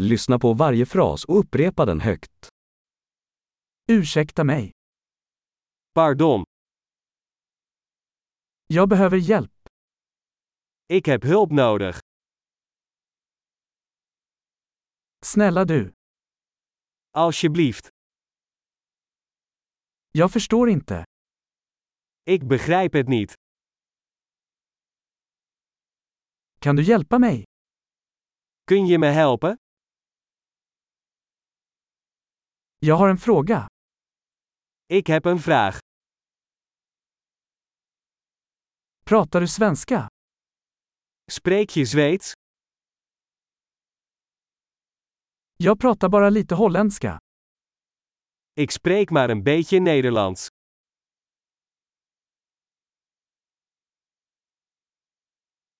Lyssna på varje fras och upprepa den högt. Ursäkta mig. Pardon, Jag behöver hjälp. ik heb hulp nodig. Snälla du. Alsjeblieft, Jag förstår inte. ik begrijp het niet. Kan du hjälpa mig? Kun je me helpen? Jag har en fråga. Ik heb een vraag. Pratar du svenska? Spreek je Zweeds? Jag pratar bara lite holländska. Ik spreek maar een beetje Nederlands.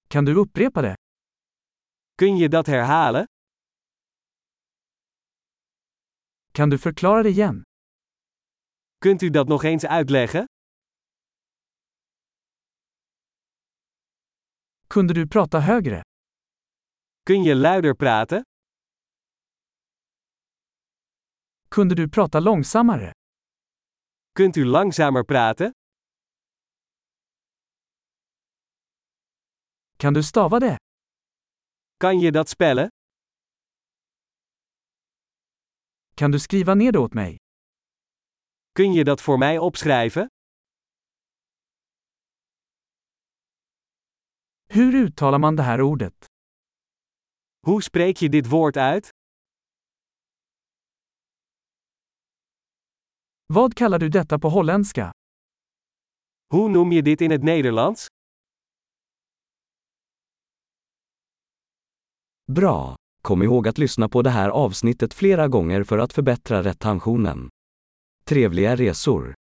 Kan du upprepa det? Kun je dat herhalen? Kan du förklara det igen? Kunt u dat nog eens uitleggen? Kunde du prata högre? Kun je luider praten? Kunde du prata långsammare? Kunt u langzamer praten? Kan du stava det? Kan je dat spellen? Kan du skriva ner det åt mig? Kun je dat voor mij opschrijven? Hur uttalar man det här ordet? Hoe spreek je dit woord uit? Vad kallar du detta på holländska? Hoe noem je dit in het Nederlands? Bra! Kom ihåg att lyssna på det här avsnittet flera gånger för att förbättra retentionen. Trevliga resor!